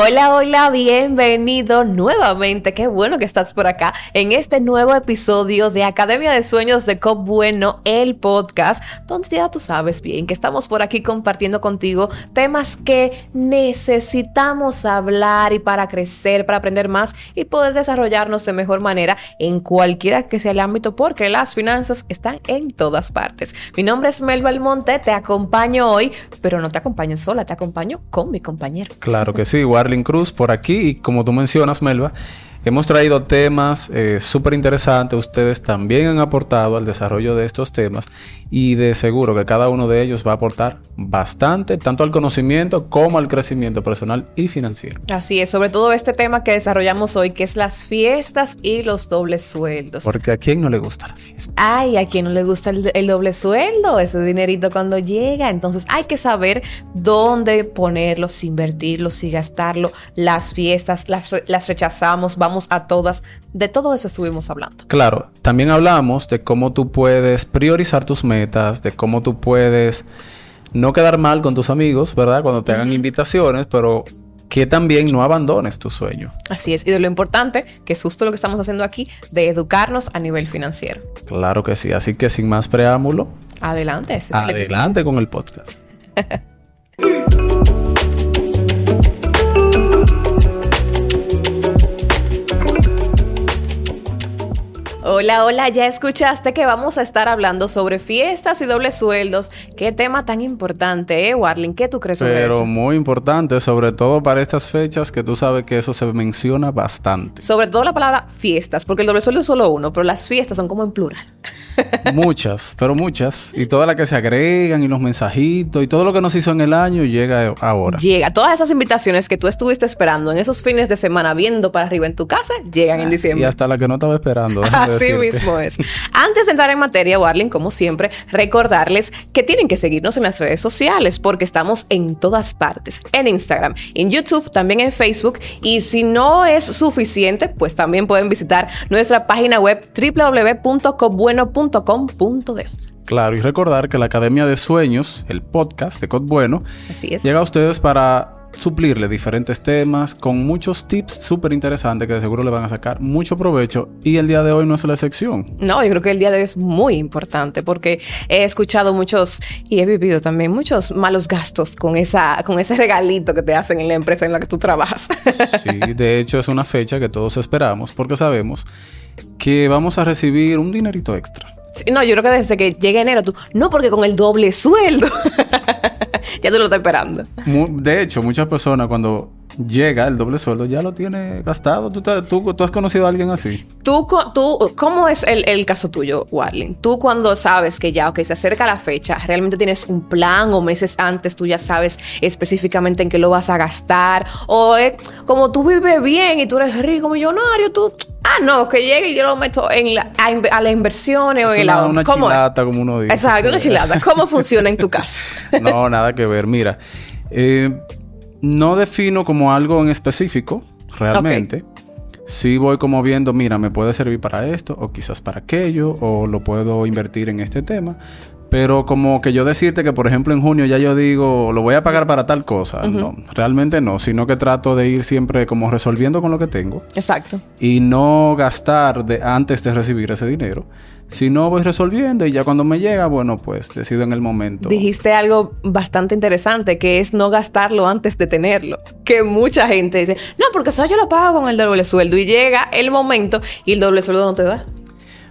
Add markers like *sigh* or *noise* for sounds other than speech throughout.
Hola, hola, bienvenido nuevamente. Qué bueno que estás por acá en este nuevo episodio de Academia de Sueños de Cop Bueno, el podcast, donde ya tú sabes bien que estamos por aquí compartiendo contigo temas que necesitamos hablar y para crecer, para aprender más y poder desarrollarnos de mejor manera en cualquiera que sea el ámbito, porque las finanzas están en todas partes. Mi nombre es Mel Belmonte, te acompaño hoy, pero no te acompaño sola, te acompaño con mi compañero. Claro que sí, Warling Cruz por aquí y como tú mencionas, Melba, hemos traído temas eh, súper interesantes. Ustedes también han aportado al desarrollo de estos temas y de seguro que cada uno de ellos va a aportar bastante, tanto al conocimiento como al crecimiento personal y financiero. Así es, sobre todo este tema que desarrollamos hoy, que es las fiestas y los dobles sueldos. Porque a quién no le gusta la fiesta. Ay, a quién no le gusta el, el doble sueldo, ese dinerito cuando llega. Entonces hay que saber dónde ponerlo, si invertirlo, si gastarlo. Las fiestas, las, las rechazamos, vamos a todas. De todo eso estuvimos hablando. Claro, también hablamos de cómo tú puedes priorizar tus metas, de cómo tú puedes no quedar mal con tus amigos, ¿verdad? Cuando te hagan invitaciones, pero que también no abandones tu sueño. Así es, y de lo importante, que es justo lo que estamos haciendo aquí, de educarnos a nivel financiero. Claro que sí, así que sin más preámbulo, Adelante. adelante con el podcast. *laughs* Hola, hola, ya escuchaste que vamos a estar hablando sobre fiestas y dobles sueldos. Qué tema tan importante, ¿eh, Warling? ¿Qué tú crees sobre Pero eso? muy importante, sobre todo para estas fechas que tú sabes que eso se menciona bastante. Sobre todo la palabra fiestas, porque el doble sueldo es solo uno, pero las fiestas son como en plural. Muchas, pero muchas. Y todas las que se agregan y los mensajitos y todo lo que nos hizo en el año llega ahora. Llega, todas esas invitaciones que tú estuviste esperando en esos fines de semana viendo para arriba en tu casa, llegan en Y diciembre. hasta la que no estaba esperando. *laughs* Así mismo es. Antes de entrar en materia, Warling, como siempre, recordarles que tienen que seguirnos en las redes sociales porque estamos en todas partes. En Instagram, en YouTube, también en Facebook. Y si no es suficiente, pues también pueden visitar nuestra página web Claro, y recordar que la Academia de Sueños, el podcast de Cod Bueno, Así es. llega a ustedes para suplirle diferentes temas con muchos tips súper interesantes que de seguro le van a sacar mucho provecho. Y el día de hoy no es la excepción. No, yo creo que el día de hoy es muy importante porque he escuchado muchos y he vivido también muchos malos gastos con esa con ese regalito que te hacen en la empresa en la que tú trabajas. Sí, de hecho es una fecha que todos esperamos porque sabemos que vamos a recibir un dinerito extra. No, yo creo que desde que llegue enero tú, no porque con el doble sueldo. *laughs* ya tú lo estás esperando. De hecho, muchas personas cuando llega el doble sueldo ya lo tiene gastado. ¿Tú, te- tú, tú has conocido a alguien así? Tú, tú ¿cómo es el, el caso tuyo, Warling? Tú cuando sabes que ya, ok, se acerca la fecha, realmente tienes un plan o meses antes tú ya sabes específicamente en qué lo vas a gastar o es como tú vives bien y tú eres rico, millonario, tú, ah, no, que llegue y yo lo meto en la, a, a las inversiones o en Es el una, ¿Cómo es? chilata, como uno dice. Exacto, una *laughs* chilada. ¿Cómo funciona en tu caso? No, nada que ver. Mira, eh, no defino como algo en específico, realmente. Sí voy como viendo, mira, me puede servir para esto, o quizás para aquello, o lo puedo invertir en este tema. Pero como que yo decirte que, por ejemplo, en junio ya yo digo, lo voy a pagar para tal cosa. No, realmente no, sino que trato de ir siempre como resolviendo con lo que tengo Exacto. y no gastar de, antes de recibir ese dinero. Si no voy resolviendo y ya cuando me llega, bueno, pues decido en el momento. Dijiste algo bastante interesante, que es no gastarlo antes de tenerlo. Que mucha gente dice, no, porque eso yo lo pago con el doble sueldo. Y llega el momento y el doble sueldo no te da.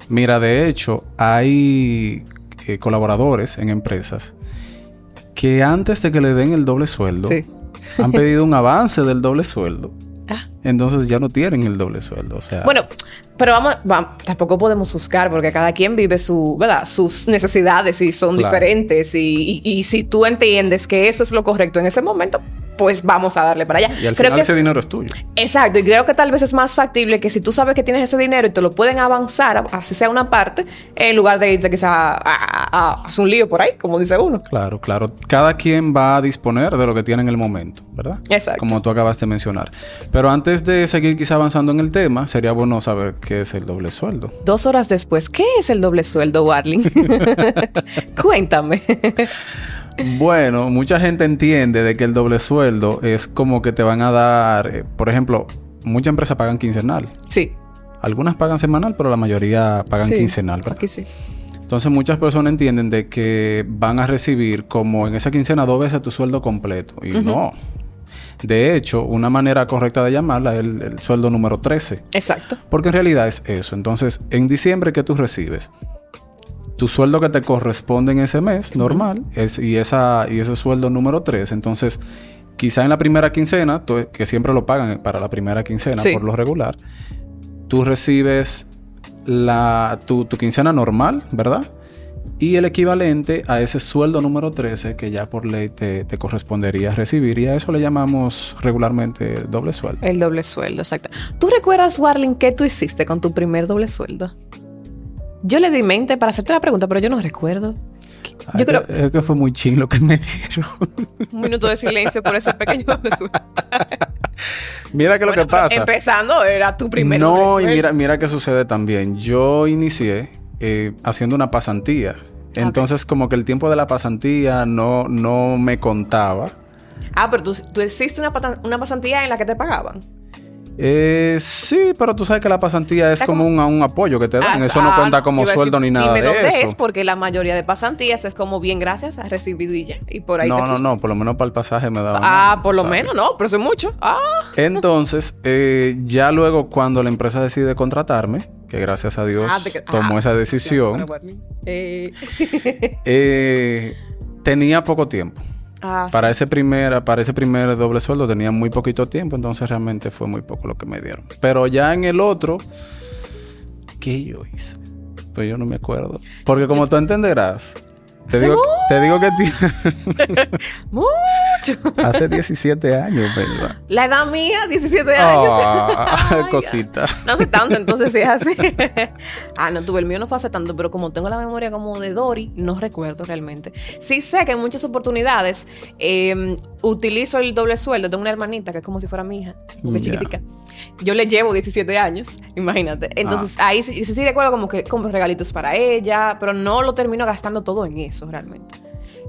Mira, de hecho, hay eh, colaboradores en empresas que antes de que le den el doble sueldo Sí. han pedido un avance del doble sueldo. *laughs* Ah. Entonces ya no tienen el doble sueldo. O sea, Bueno, pero vamos, va- tampoco podemos buscar porque cada quien vive su, ¿verdad? Sus necesidades y son Claro. diferentes. Y, y- y si tú entiendes que eso es lo correcto en ese momento, pues vamos a darle para allá. y al Creo final que ese dinero es tuyo. Exacto, y creo que tal vez es más factible que si tú sabes que tienes ese dinero y te lo pueden avanzar, así sea una parte, en lugar de irte quizá a, a- a hacer un lío por ahí, como dice uno. Claro, claro. Cada quien va a disponer de lo que tiene en el momento, ¿verdad? Exacto. Como tú acabas de mencionar. Pero antes de seguir quizá avanzando en el tema, sería bueno saber qué es el doble sueldo. Dos horas después, ¿qué es el doble sueldo, Warling? *laughs* *laughs* Cuéntame. *laughs* Bueno, mucha gente entiende de que el doble sueldo es como que te van a dar, eh, por ejemplo, muchas empresas pagan quincenal. Sí. Algunas pagan semanal, pero la mayoría pagan Sí, quincenal, ¿verdad? Aquí sí. Entonces muchas personas entienden de que van a recibir como en esa quincena dos veces tu sueldo completo. Y no. De hecho, una manera correcta de llamarla es el, el sueldo número 13. Exacto. Porque en realidad es eso. Entonces, en diciembre, ¿qué tú recibes? Tu sueldo que te corresponde en ese mes, normal, es, y, esa, y ese sueldo número 3. Entonces, quizá en la primera quincena, tú- que siempre lo pagan para la primera quincena Sí. por lo regular, tú recibes la, tu, tu quincena normal, ¿verdad? Y el equivalente a ese sueldo número 13 que ya por ley te, te correspondería recibir. Y a eso le llamamos regularmente doble sueldo. El doble sueldo, exacto. ¿Tú recuerdas, Warling, qué tú hiciste con tu primer doble sueldo? Yo le di mente para hacerte la pregunta, pero yo no recuerdo. Ay, Yo creo- que- Es que fue muy ching lo que me *laughs* dieron. Un minuto de silencio por ese pequeño *laughs* doble. Mira que lo Bueno, que pero pasa. Empezando, era tu primer no, y mira, mira qué sucede también. Yo inicié eh, haciendo una pasantía. Entonces, como que el tiempo de la pasantía no, no me contaba. Ah, pero tú, tú hiciste una pasantía en la que te pagaban. Eh, sí, pero tú sabes que la pasantía es como, como- un, un apoyo que te dan. Ah, eso no ah, cuenta como sueldo decir, ni nada dime de dónde eso. es, porque la mayoría de pasantías es como bien gracias, has recibido y ya. Y por ahí te No, no, no. Por lo menos para el pasaje me daban. Ah, por lo ¿sabes? menos, no, pero eso es mucho. Ah, Entonces, eh, ya luego cuando la empresa decide contratarme, que gracias a Dios Ah, te tomó esa decisión. Eh, eh, tenía poco tiempo. Ah, Para ese primer, para ese primer doble sueldo tenía muy poquito tiempo, entonces realmente fue muy poco lo que me dieron. Pero ya en el otro, ¿qué yo hice? Pues yo no me acuerdo. Porque como tú entenderás, te digo, te digo que tiene- *laughs* *laughs* hace 17 años, ¿verdad? La edad mía, 17 años. Ah, *laughs* Ay, cosita. No hace tanto, entonces sí es así. *laughs* ah, no, tuve el mío no fue hace tanto, pero como tengo la memoria como de Dory, no recuerdo realmente. Sí sé que en muchas oportunidades eh, utilizo el doble sueldo. Tengo una hermanita que es como si fuera mi hija, porque es Ya. chiquitica. Yo le llevo 17 años, imagínate. Entonces Ah. ahí sí, sí, sí recuerdo como que compro regalitos para ella, pero no lo termino gastando todo en eso realmente.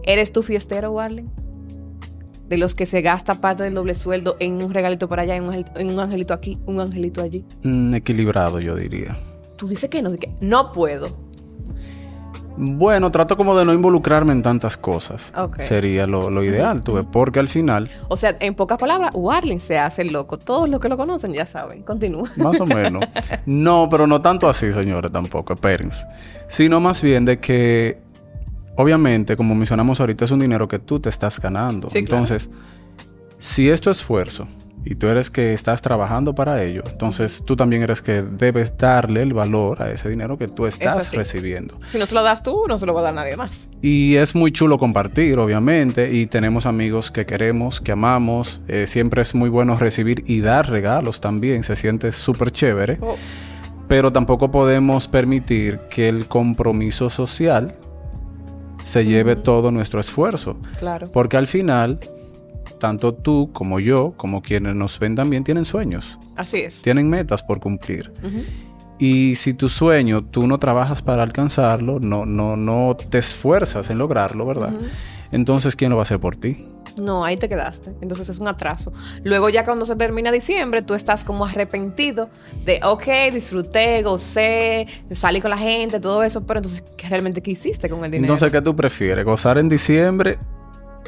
¿Eres tú fiestero, Warlen? De los que se gasta parte del doble sueldo en un regalito para allá, en un, en un angelito aquí, un angelito allí. Mm, equilibrado, yo diría. Tú dices que no, que no puedo. Bueno, trato como de no involucrarme en tantas cosas. Sería lo, lo ideal, tuve. Porque al final, O sea, en pocas palabras, Warling se hace loco. Todos los que lo conocen ya saben. Continúa. Más o menos. *laughs* No, pero no tanto así, señores, tampoco, espérense. Sino más bien de que, obviamente, como mencionamos ahorita, es un dinero que tú te estás ganando. Sí, claro. entonces, si es tu esfuerzo y tú eres que estás trabajando para ello, entonces tú también eres que debes darle el valor a ese dinero que tú estás recibiendo. Si no se lo das tú, no se lo va a dar nadie más. Y es muy chulo compartir, obviamente, y tenemos amigos que queremos, que amamos. Eh, siempre es muy bueno recibir y dar regalos también, se siente súper chévere Oh, pero tampoco podemos permitir que el compromiso social se lleve todo nuestro esfuerzo. claro. Porque al final, tanto tú como yo, como quienes nos ven también, tienen sueños, Así es. tienen metas por cumplir. Y si tu sueño tú no trabajas para alcanzarlo, no, no, no te esfuerzas en lograrlo, ¿verdad? Entonces, ¿quién lo va a hacer por ti? No, ahí te quedaste. Entonces es un atraso. Luego ya cuando se termina diciembre, tú estás como arrepentido de, ok, disfruté, gocé, salí con la gente, todo eso, pero entonces, ¿qué realmente qué hiciste con el dinero? Entonces, ¿qué tú prefieres? ¿Gozar en diciembre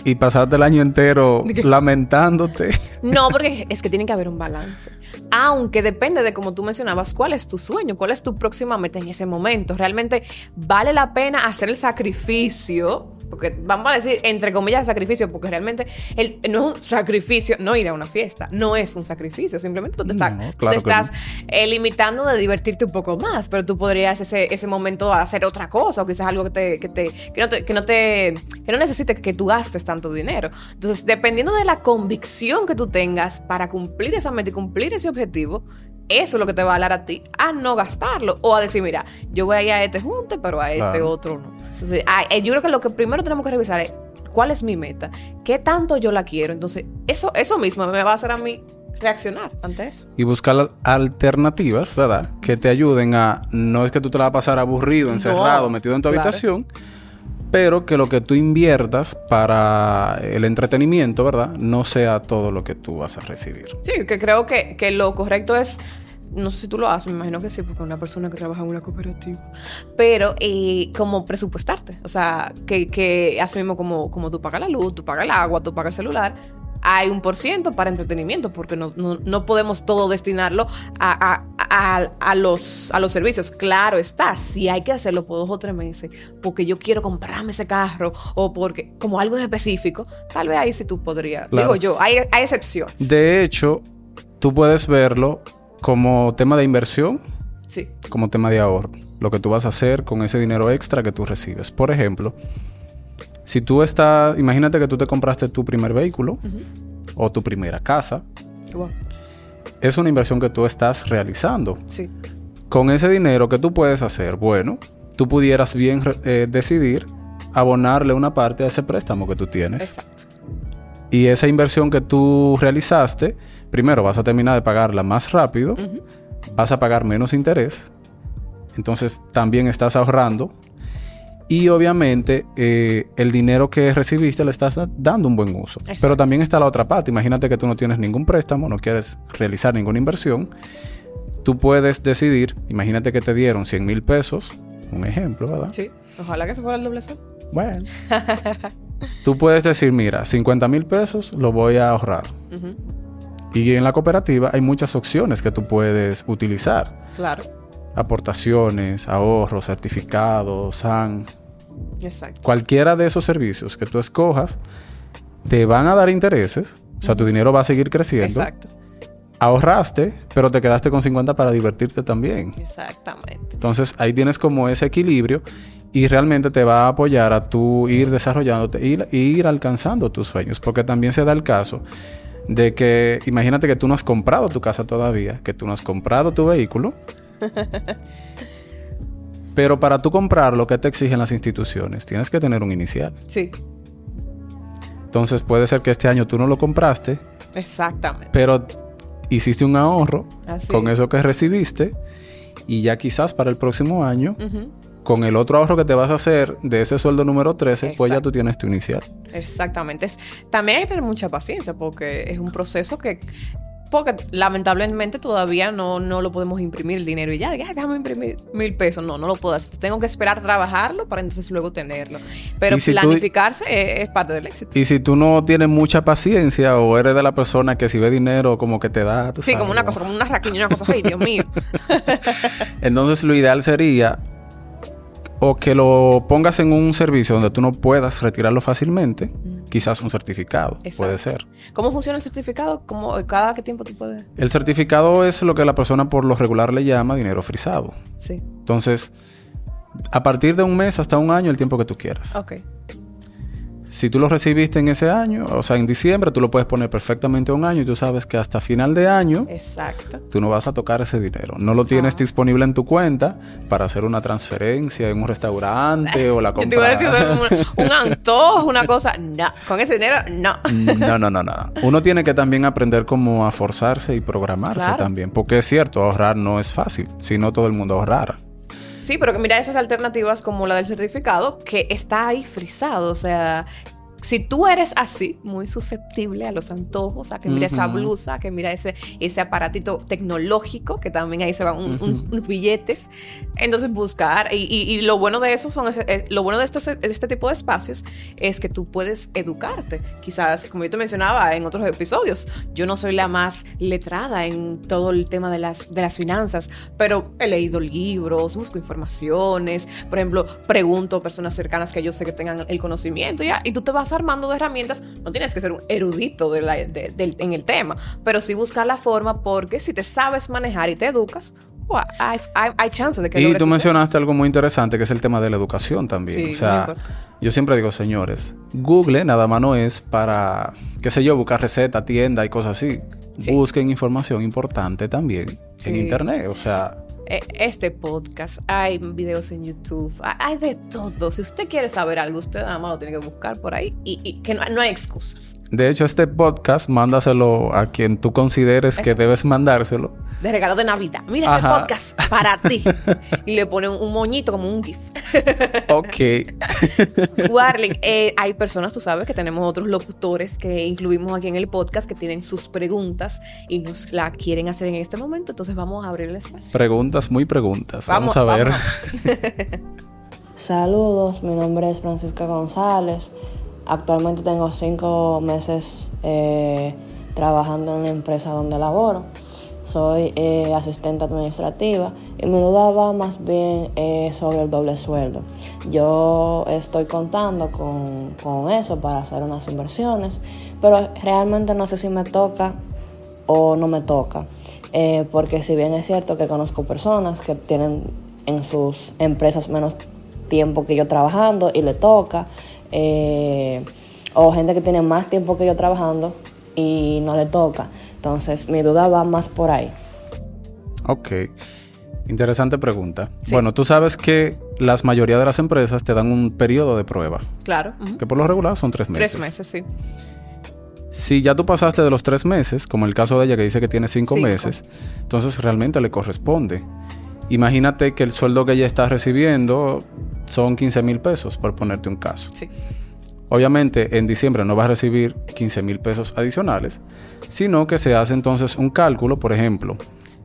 y pasarte el año entero *laughs* lamentándote? No, porque es que tiene que haber un balance. Aunque depende de como tú mencionabas, cuál es tu sueño, cuál es tu próxima meta en ese momento. Realmente vale la pena hacer el sacrificio. Porque vamos a decir, entre comillas, sacrificio, porque realmente el- no es un sacrificio, no ir a una fiesta, no es un sacrificio, simplemente tú te, estás- No, tú claro te que estás eh, limitando de divertirte un poco más, pero tú podrías ese, ese momento hacer otra cosa, o quizás algo que te, que te, que no te, que no te, que no necesite que tú gastes tanto dinero. Entonces, dependiendo de la convicción que tú tengas para cumplir esa meta y cumplir ese objetivo, eso es lo que te va a hablar a ti a no gastarlo o a decir, mira, yo voy a ir a este junte, pero a este Claro. otro no. Entonces, ah, yo creo que lo que primero tenemos que revisar es cuál es mi meta, qué tanto yo la quiero. Entonces, eso, eso mismo me va a hacer a mí reaccionar ante eso. y buscar al- alternativas, ¿verdad? Que te ayuden a, no es que tú te la vas a pasar aburrido, encerrado, metido en tu claro. habitación, pero que lo que tú inviertas para el entretenimiento, ¿verdad? No sea todo lo que tú vas a recibir. Sí, que creo que, que lo correcto es no sé si tú lo haces, me imagino que sí, porque una persona que trabaja en una cooperativa. Pero eh, como presupuestarte. O sea, que, que así mismo como, como tú pagas la luz, tú pagas el agua, tú pagas el celular, hay un por ciento para entretenimiento, porque no, no, no podemos todo destinarlo a, a, a, los, a los servicios. Claro está, si hay que hacerlo por dos o tres meses, porque yo quiero comprarme ese carro, o porque, como algo específico, tal vez ahí sí tú podrías. Digo yo, hay, hay excepciones. De hecho, tú puedes verlo como tema de inversión, Sí. como tema de ahorro. Lo que tú vas a hacer con ese dinero extra que tú recibes. Por ejemplo, si tú estás, imagínate que tú te compraste tu primer vehículo o tu primera casa, Wow. es una inversión que tú estás realizando. Sí. Con ese dinero que tú puedes hacer, bueno, tú pudieras bien eh, decidir abonarle una parte a ese préstamo que tú tienes. Exacto. Y esa inversión que tú realizaste, primero vas a terminar de pagarla más rápido, vas a pagar menos interés, entonces también estás ahorrando y obviamente eh, el dinero que recibiste le estás da- dando un buen uso. Exacto. Pero también está la otra parte, imagínate que tú no tienes ningún préstamo, no quieres realizar ninguna inversión, tú puedes decidir, imagínate que te dieron 100 mil pesos, un ejemplo, ¿verdad? Sí. Ojalá que se fuera el doble sueldo. Bueno. *laughs* tú puedes decir, mira, 50 mil pesos lo voy a ahorrar. Y en la cooperativa hay muchas opciones que tú puedes utilizar. Claro. Aportaciones, ahorros, certificados, SAN. Exacto. Cualquiera de esos servicios que tú escojas te van a dar intereses. O sea, tu dinero va a seguir creciendo. Exacto. Ahorraste, pero te quedaste con 50 para divertirte también. Exactamente. Entonces ahí tienes como ese equilibrio y realmente te va a apoyar a tú ir desarrollándote y ir, ir alcanzando tus sueños. Porque también se da el caso de que imagínate que tú no has comprado tu casa todavía, que tú no has comprado tu vehículo. *laughs* pero para tú comprar lo que te exigen las instituciones, tienes que tener un inicial. Sí. Entonces puede ser que este año tú no lo compraste, Exactamente. pero hiciste un ahorro Así con es. eso que recibiste y ya quizás para el próximo año con el otro ahorro que te vas a hacer de ese sueldo número 13, pues ya tú tienes tu inicial. Exactamente. También hay que tener mucha paciencia porque es un proceso que... Porque lamentablemente todavía no, no lo podemos imprimir el dinero y ya, "Ah, déjame imprimir mil pesos. No, no lo puedo hacer. Tengo que esperar trabajarlo para entonces luego tenerlo. Pero tú- planificarse es, es parte del éxito. Y si tú no tienes mucha paciencia o eres de la persona que si ve dinero como que te da, Sí, sabes, como una cosa, como una raquiña, una cosa, ay, Dios mío. *laughs* Entonces lo ideal sería o que lo pongas en un servicio donde tú no puedas retirarlo fácilmente, quizás un certificado, Exacto. puede ser. ¿Cómo funciona el certificado? ¿Cómo, ¿Cada qué tiempo tú puedes...? El certificado es lo que la persona por lo regular le llama dinero frisado. Sí. Entonces, a partir de un mes hasta un año, el tiempo que tú quieras. Ok. Si tú lo recibiste en ese año, o sea, en diciembre, tú lo puedes poner perfectamente a un año y tú sabes que hasta final de año Exacto. tú no vas a tocar ese dinero. No lo tienes Ah. disponible en tu cuenta para hacer una transferencia en un restaurante o la *laughs* Yo te compra. iba a decir un, un antojo, una cosa. No. Con ese dinero, no. No, no, no, no. Uno tiene que también aprender cómo a forzarse y programarse Claro. también. Porque es cierto, ahorrar no es fácil. Si no todo el mundo ahorrara. Sí, pero que mira esas alternativas como la del certificado, que está ahí frisado. O sea, si tú eres así, muy susceptible a los antojos, a que mira esa Ujú. blusa, a que mira ese, ese aparatito tecnológico, que también ahí se van un- un- unos billetes. Entonces buscar, y, y- y lo bueno de eso son, ese- eh, lo bueno de este, de este tipo de espacios es que tú puedes educarte. Quizás, como yo te mencionaba en otros episodios, yo no soy la más letrada en todo el tema de las, de las finanzas, pero he leído libros, busco informaciones, por ejemplo, pregunto a personas cercanas que yo sé que tengan el conocimiento, ya, y tú te vas armando de herramientas, no tienes que ser un erudito de la- de- del- en el tema, pero sí buscar la forma porque si te sabes manejar y te educas, hay, hay, hay chance de que Y tú mencionaste algo muy interesante que es el tema de la educación también. Sí, o sea, yo siempre digo, señores, Google nada más no es para, qué sé yo, buscar receta, tienda y cosas así. Sí. Busquen información importante también en Sí. internet. O sea, Este podcast, hay videos en YouTube, hay- de todo. Si usted quiere saber algo, usted nada más lo tiene que buscar por ahí y, y que no, no hay excusas. de hecho, este podcast, mándaselo a quien tú consideres que debes mandárselo. de regalo de Navidad. Mira ese podcast para ti. *laughs* y le pone un, moñito como un GIF. Ok. *laughs* Warling, eh, hay personas, tú sabes, que tenemos otros locutores que incluimos aquí en el podcast que tienen sus preguntas y nos la quieren hacer en este momento. Entonces vamos a abrir el espacio. Preguntas, muy preguntas. Vamos, a ver. *laughs* Saludos, mi nombre es Francisca González. Actualmente tengo cinco meses eh, trabajando en la empresa donde laboro. Soy eh, asistente administrativa y mi duda va más bien eh, sobre el doble sueldo. Yo estoy contando con, con, eso para hacer unas inversiones, pero realmente no sé si me toca o no me toca. porque si bien es cierto que conozco personas que tienen en sus empresas menos tiempo que yo trabajando y le toca. Eh, o gente que tiene más tiempo que yo trabajando y no le toca. Entonces, mi duda va más por ahí. Ok. Interesante pregunta. Bueno, tú sabes que la mayoría de las empresas te dan un periodo de prueba. Claro. Que por lo regular son tres meses. Tres meses, sí. Si ya tú pasaste de los tres meses, como el caso de ella que dice que tiene cinco. meses, entonces realmente le corresponde. Imagínate que el sueldo que ella está recibiendo son 15 mil pesos, por ponerte un caso. Sí. Obviamente en diciembre no vas a recibir 15 mil pesos adicionales, sino que se hace entonces un cálculo, por ejemplo,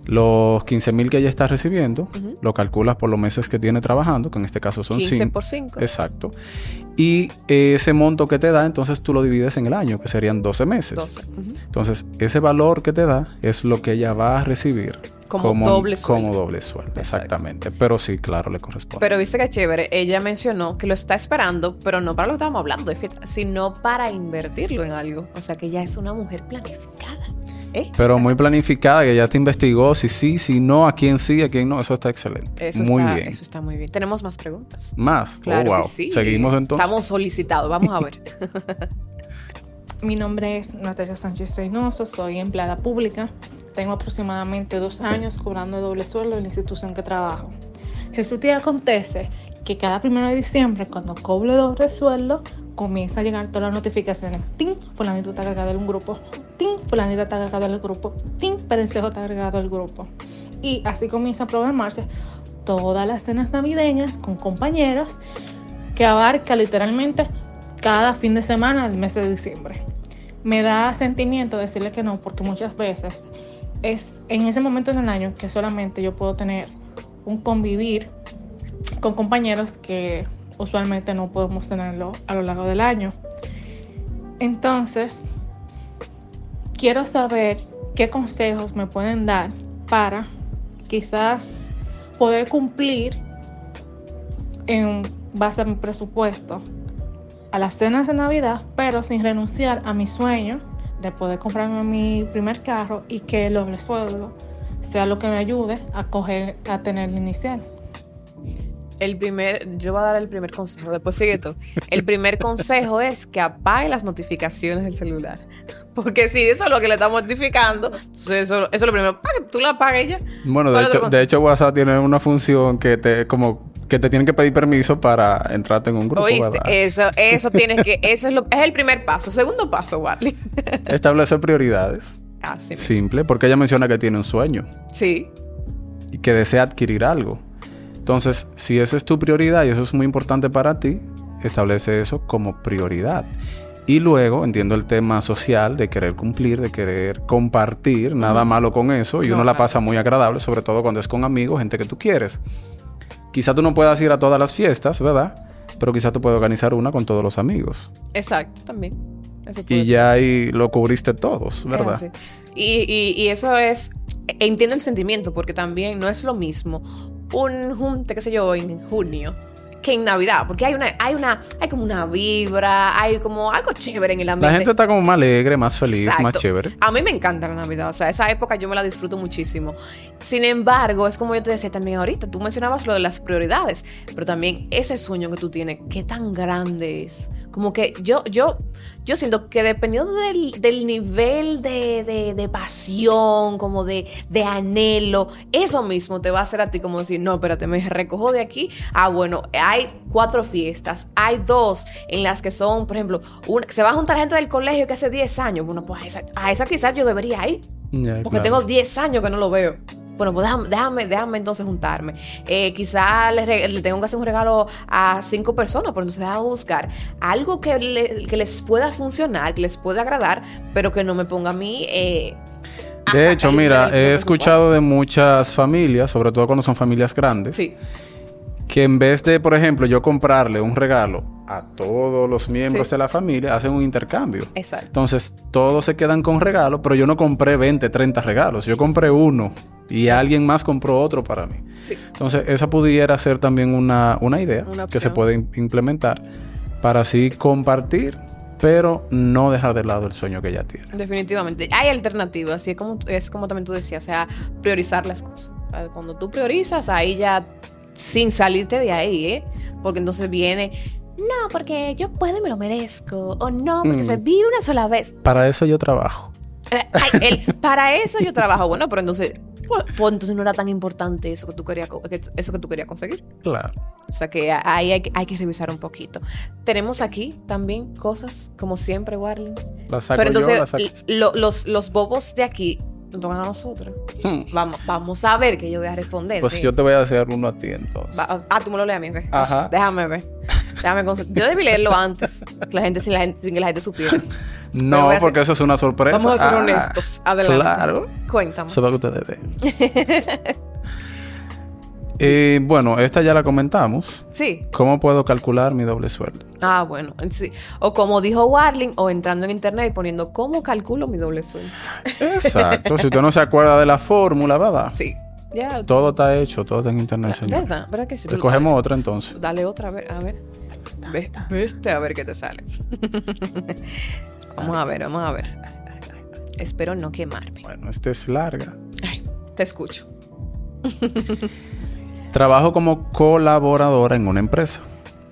los 15 mil que ella está recibiendo, lo calculas por los meses que tiene trabajando, que en este caso son 15 por 5. Exacto. Y ese monto que te da, entonces tú lo divides en el año, que serían 12 meses. 12. Entonces, ese valor que te da es lo que ella va a recibir como, doble sueldo. Como doble sueldo, exactamente. Pero sí, claro, le corresponde. Pero viste que chévere, ella mencionó que lo está esperando, pero no para lo que estábamos hablando, sino para invertirlo en algo. O sea que ella es una mujer planificada. ¿Eh? Pero muy planificada, que ya te investigó si sí, si no, a quién sí, a quién no. Eso está excelente. Eso muy está, bien. Eso está muy bien. Tenemos más preguntas. Más. Oh, wow. sí. Seguimos entonces. Estamos solicitados. Vamos a ver. *laughs* Mi nombre es Natalia Sánchez Reynoso, soy empleada pública. Tengo aproximadamente dos años cobrando doble sueldo en la institución que trabajo. Resulta y acontece que cada primero de diciembre, cuando cobro doble sueldo, comienza a llegar todas las notificaciones. ¡Tin! Fulanito está agregado en un grupo. ¡Tin! Fulanita está agregado el grupo. ¡Tin! Perencejo está agregado al grupo. Y así comienza a programarse todas las cenas navideñas con compañeros que abarca literalmente cada fin de semana del mes de diciembre me da sentimiento decirle que no, porque muchas veces es en ese momento del año que solamente yo puedo tener un convivir con compañeros que usualmente no podemos tenerlo a lo largo del año. Entonces, quiero saber qué consejos me pueden dar para quizás poder cumplir en base a mi presupuesto a las cenas de Navidad, pero sin renunciar a mi sueño de poder comprarme mi primer carro y que el doble sueldo sea lo que me ayude a coger, a tener el inicial. El primer, yo voy a dar el primer consejo, después sigue tú. El primer consejo es que apague las notificaciones del celular. Porque si eso es lo que le estamos notificando, eso, eso es lo primero, para que tú la apagues ya. Bueno, de hecho, de hecho WhatsApp tiene una función que te como que te tienen que pedir permiso para entrarte en un grupo. Oíste, eso, eso tienes que, eso es, lo, es el primer paso. Segundo paso, Wally. *laughs* Establecer prioridades. Así Simple, porque ella menciona que tiene un sueño. Sí. Y que desea adquirir algo. Entonces, si esa es tu prioridad y eso es muy importante para ti, establece eso como prioridad. Y luego entiendo el tema social de querer cumplir, de querer compartir, nada malo con eso, y uno la pasa muy agradable, sobre todo cuando es con amigos, gente que tú quieres. Quizá tú no puedas ir a todas las fiestas, ¿verdad? Pero quizá tú puedes organizar una con todos los amigos. Exacto, también. y ya ahí lo cubriste todos, ¿verdad? y, y, eso es, entiendo el sentimiento, porque también no es lo mismo un junte, qué sé yo, en junio que en Navidad, porque hay una, hay una, hay como una vibra, hay como algo chévere en el ambiente. La gente está como más alegre, más feliz, más chévere. A mí me encanta la Navidad, o sea, esa época yo me la disfruto muchísimo. Sin embargo, es como yo te decía también ahorita, tú mencionabas lo de las prioridades, pero también ese sueño que tú tienes, qué tan grande es. Como que yo, yo, yo siento que dependiendo del, nivel de, pasión, como de, de, anhelo, eso mismo te va a hacer a ti como decir, no, espérate, me recojo de aquí. Ah, bueno, hay cuatro fiestas, hay dos en las que son, por ejemplo, una, se va a juntar gente del colegio que hace 10 años. Bueno, pues a esa, a esa quizás yo debería ir. Porque claro. tengo 10 años que no lo veo. Bueno, pues déjame, déjame, déjame entonces juntarme. Eh, quizá le, tengo que hacer un regalo a cinco personas, pero entonces déjame buscar algo que, le- que les pueda funcionar, que les pueda agradar, pero que no me ponga a mí. eh, De hecho, mira, he escuchado de muchas familias, sobre todo cuando son familias grandes, Sí, que en vez de, por ejemplo, yo comprarle un regalo a todos los miembros Sí. de la familia, hacen un intercambio. exacto. Entonces, todos se quedan con regalos, pero yo no compré 20, 30 regalos. Yo compré uno y alguien más compró otro para mí. Sí. Entonces, esa pudiera ser también una, una idea Una que se puede im- implementar para así compartir, pero no dejar de lado el sueño que ya tiene. Definitivamente. Hay alternativas, y es como, es como también tú decías, o sea, priorizar las cosas. Cuando tú priorizas, ahí ya, sin salirte de ahí, ¿eh? Porque entonces viene, no, porque yo puedo y me lo merezco, o no, porque Mm. se vive una sola vez. Para eso yo trabajo. Eh, ay, el- para eso yo trabajo. Bueno, pero entonces, pues, pues entonces no era tan importante eso que tú querías, eso que tú querías conseguir. Claro. O sea que ahí hay, que- hay que revisar un poquito. Tenemos aquí también cosas, como siempre, Warling. La saco Pero yo, entonces, sacas- lo- los, los bobos de aquí nos tocan a nosotros. Hmm. Vamos, vamos a ver que yo voy a responder. Pues yo te voy a hacer uno a ti entonces. Va- ah, tú me lo lees a mí, ¿ves? Ajá. Déjame ver. Déjame Yo debí leerlo antes, que la gente, sin, la gente, sin que la gente supiera. *laughs* No, porque eso es una sorpresa. Vamos a ser Ah, honestos. Adelante. Claro. Cuéntame. Eso que ustedes *laughs* ven. Eh, bueno, esta ya la comentamos. Sí. ¿Cómo puedo calcular mi doble sueldo? Ah, bueno, sí. O como dijo Warling, o entrando en internet y poniendo cómo calculo mi doble sueldo. Exacto. si usted no se acuerda de la fórmula, ¿verdad? Sí. Ya. Todo está hecho, todo está en internet, señor. ¿Verdad? ¿Verdad que sí? Escogemos otra entonces. Dale otra, a ver, a ver. Ve, ve este a ver qué te sale. *laughs* vamos a ver, vamos a ver. Espero no quemarme. Bueno, esta es larga. Ay, te escucho. *laughs* Trabajo como colaboradora en una empresa.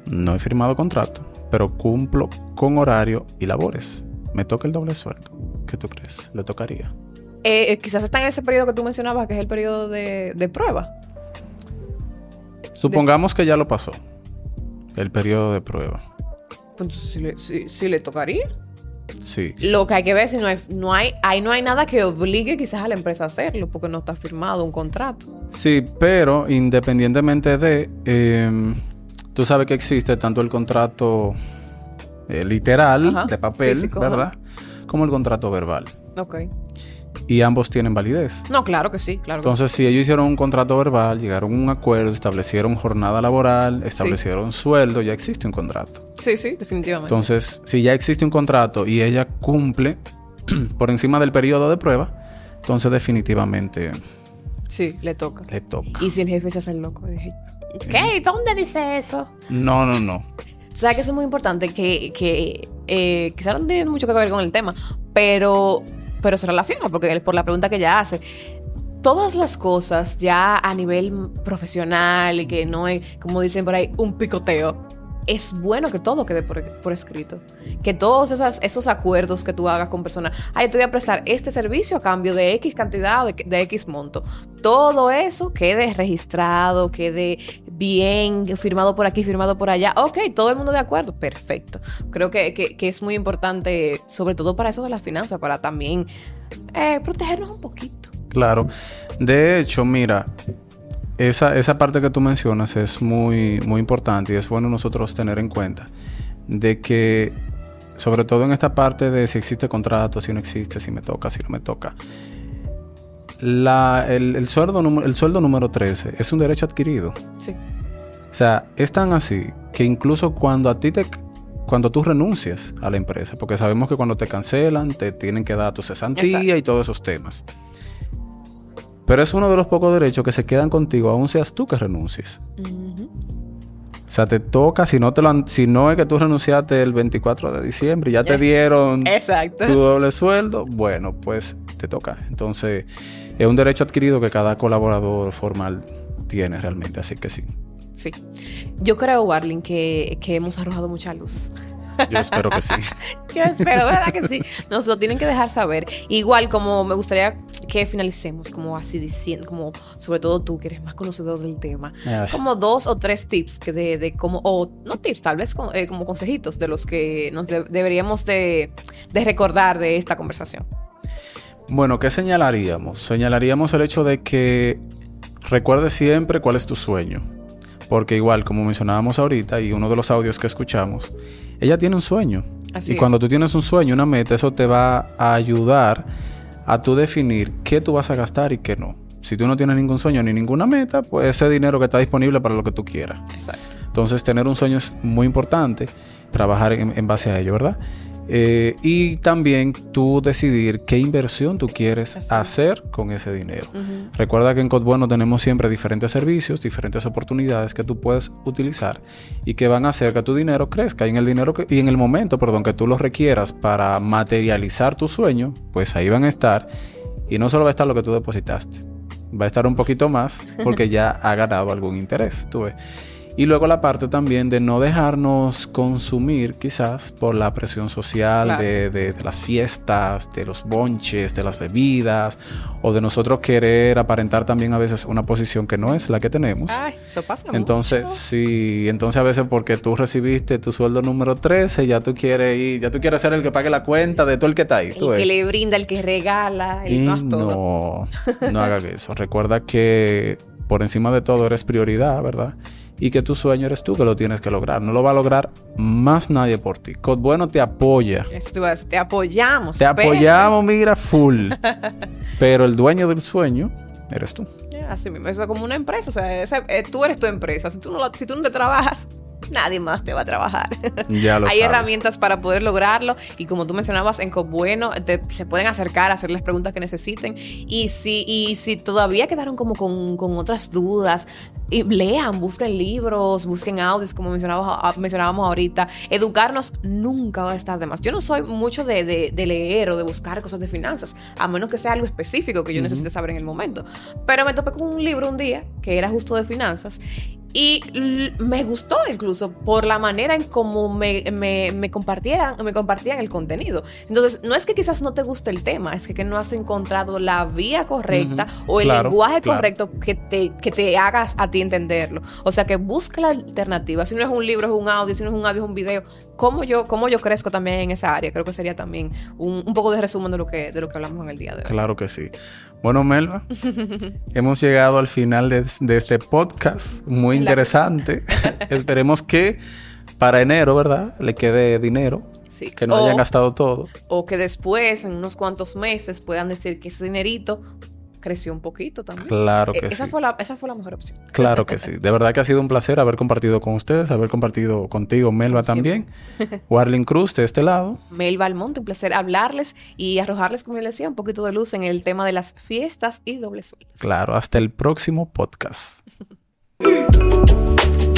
No he firmado contrato, pero cumplo con horario y labores. Me toca el doble sueldo. ¿Qué tú crees? ¿Le tocaría? Eh, eh, quizás está en ese periodo que tú mencionabas, que es el periodo de, de prueba. Supongamos que ya lo pasó. El periodo de prueba. Pues entonces sí le, sí- sí le tocaría. Sí. Lo que hay que ver si no hay, no hay, ahí no hay nada que obligue quizás a la empresa a hacerlo, porque no está firmado un contrato. Sí, pero independientemente de, eh, tú sabes que existe tanto el contrato eh, literal Ajá, de papel, físico, ¿verdad? Como el contrato verbal. Ok. Y ambos tienen validez. No, claro que sí, claro que Entonces, si ellos hicieron un contrato verbal, llegaron a un acuerdo, establecieron jornada laboral, establecieron sueldo, ya existe un contrato. sí. Sí, sí, definitivamente. Entonces, si ya existe un contrato y ella cumple *clears throat* por encima del periodo de prueba, entonces definitivamente sí, le toca. le toca. Y si el jefe se hace el loco, dije, ¿qué? ¿Dónde dice eso? No, no, no. O sea, que eso es muy importante, que, que eh, quizás no tiene mucho que ver con el tema, pero, pero se relaciona, porque por la pregunta que ella hace. Todas las cosas ya a nivel profesional y que no es, como dicen por ahí, un picoteo, es bueno que todo quede por, por escrito. Que todos esas, esos acuerdos que tú hagas con personas, ay, te voy a prestar este servicio a cambio de X cantidad o de, de X monto. Todo eso quede registrado, quede bien, firmado por aquí, firmado por allá. Ok, todo el mundo de acuerdo, perfecto. Creo que, que- que es muy importante, sobre todo para eso de las finanzas, para también eh, protegernos un poquito. Claro. De hecho, mira, esa, esa parte que tú mencionas es muy, muy importante y es bueno nosotros tener en cuenta de que, sobre todo en esta parte de si existe contrato, si no existe, si me toca, si no me toca, la, el, el sueldo, número- el sueldo número 13 es un derecho adquirido. Sí. O sea, es tan así que incluso cuando a ti te cuando tú renuncias a la empresa, porque sabemos que cuando te cancelan te tienen que dar tu cesantía Exacto. y todos esos temas. Pero es uno de los pocos derechos que se quedan contigo, aun seas tú que renuncies. O sea, te toca, si no, te lo han- si no es que tú renunciaste el 24 de diciembre y ya te dieron Exacto. tu doble sueldo, bueno, pues te toca. Entonces, es un derecho adquirido que cada colaborador formal tiene realmente, así que sí. Sí. Yo creo, Warling, que, que hemos arrojado mucha luz. Yo espero que sí. *laughs* Yo espero, ¿verdad que sí? Nos lo tienen que dejar saber. Igual como me gustaría que finalicemos, como así diciendo, como sobre todo tú que eres más conocedor del tema, como dos o tres tips que de, de cómo, o no tips, tal vez con- eh, como consejitos de los que nos de- deberíamos de, de recordar de esta conversación. Bueno, ¿qué señalaríamos? Señalaríamos el hecho de que recuerde siempre cuál es tu sueño. Porque igual, como mencionábamos ahorita y uno de los audios que escuchamos, ella tiene un sueño. y cuando tú tienes un sueño, una meta, eso te va a ayudar a tú definir qué tú vas a gastar y qué no. Si tú no tienes ningún sueño ni ninguna meta, pues ese dinero que está disponible para lo que tú quieras. Exacto. Entonces, tener un sueño es muy importante, trabajar en base a ello, ¿verdad? Eh, y también tú decidir qué inversión tú quieres hacer con ese dinero. Recuerda que en Codbueno tenemos siempre diferentes servicios, diferentes oportunidades que tú puedes utilizar y que van a hacer que tu dinero crezca. Y en el dinero y en el momento, perdón, que tú lo requieras para materializar tu sueño, pues ahí van a estar. Y no solo va a estar lo que tú depositaste, va a estar un poquito más porque *laughs* ya ha ganado algún interés. Tú ves. Y luego la parte también de no dejarnos consumir quizás por la presión social de, las fiestas, de los bonches, de las bebidas, o de nosotros querer aparentar también a veces una posición que no es la que tenemos. Ay, eso pasa Entonces, sí, entonces a veces porque tú recibiste tu sueldo número 13, ya tú quieres ir, ya tú quieres ser el que pague la cuenta de todo el que está ahí. El que le brinda, el que regala, el más todo. No, no haga eso. Recuerda que por encima de todo eres prioridad, ¿verdad? Y que tu sueño eres tú que lo tienes que lograr. No lo va a lograr más nadie por ti. Cod Bueno te apoya. te apoyamos. Te apoyamos, mira, full. *laughs* pero el dueño del sueño eres tú. Así mismo, eso es como una empresa. O sea, eh, tú eres tu empresa. Si tú, no, si tú no te trabajas, nadie más te va a trabajar. Ya lo *laughs* Hay herramientas para poder lograrlo y como tú mencionabas en Bueno, se pueden acercar a hacerles preguntas que necesiten y si, y si todavía quedaron como con, con otras dudas, y lean, busquen libros, busquen audios, como mencionábamos, mencionábamos ahorita. Educarnos nunca va a estar de más. Yo no soy mucho de, de, leer o de buscar cosas de finanzas, a menos que sea algo específico que yo necesite saber en el momento. Pero me topé con un libro un día que era justo de finanzas y me gustó incluso por la manera en cómo me, me, me, compartieran, me compartían el contenido. Entonces, no es que quizás no te guste el tema, es que, que no has encontrado la vía correcta o el lenguaje correcto que te, que te hagas a ti entenderlo. O sea, que busca la alternativa. Si no es un libro, es un audio, si no es un audio, es un video. ¿Cómo yo, cómo yo crezco también en esa área? Creo que sería también un, un poco de resumen de lo, que, de lo que hablamos en el día de hoy. Claro que sí. Bueno, Melba, *laughs* hemos llegado al final de, este podcast. Muy *laughs* interesante. *laughs* Esperemos que para enero, ¿verdad? Le quede dinero. Sí. Que no hayan gastado todo. O que después, en unos cuantos meses, puedan decir que ese dinerito creció un poquito también. Claro e, que esa sí. Fue la, esa fue la mejor opción. Claro que sí. De verdad que ha sido un placer haber compartido con ustedes, haber compartido contigo, Melba, también. *laughs* Warling Cruz, de este lado. Melba Almonte, un placer hablarles y arrojarles, como yo les decía, un poquito de luz en el tema de las fiestas y dobles sueldos. Claro, hasta el próximo podcast. *laughs*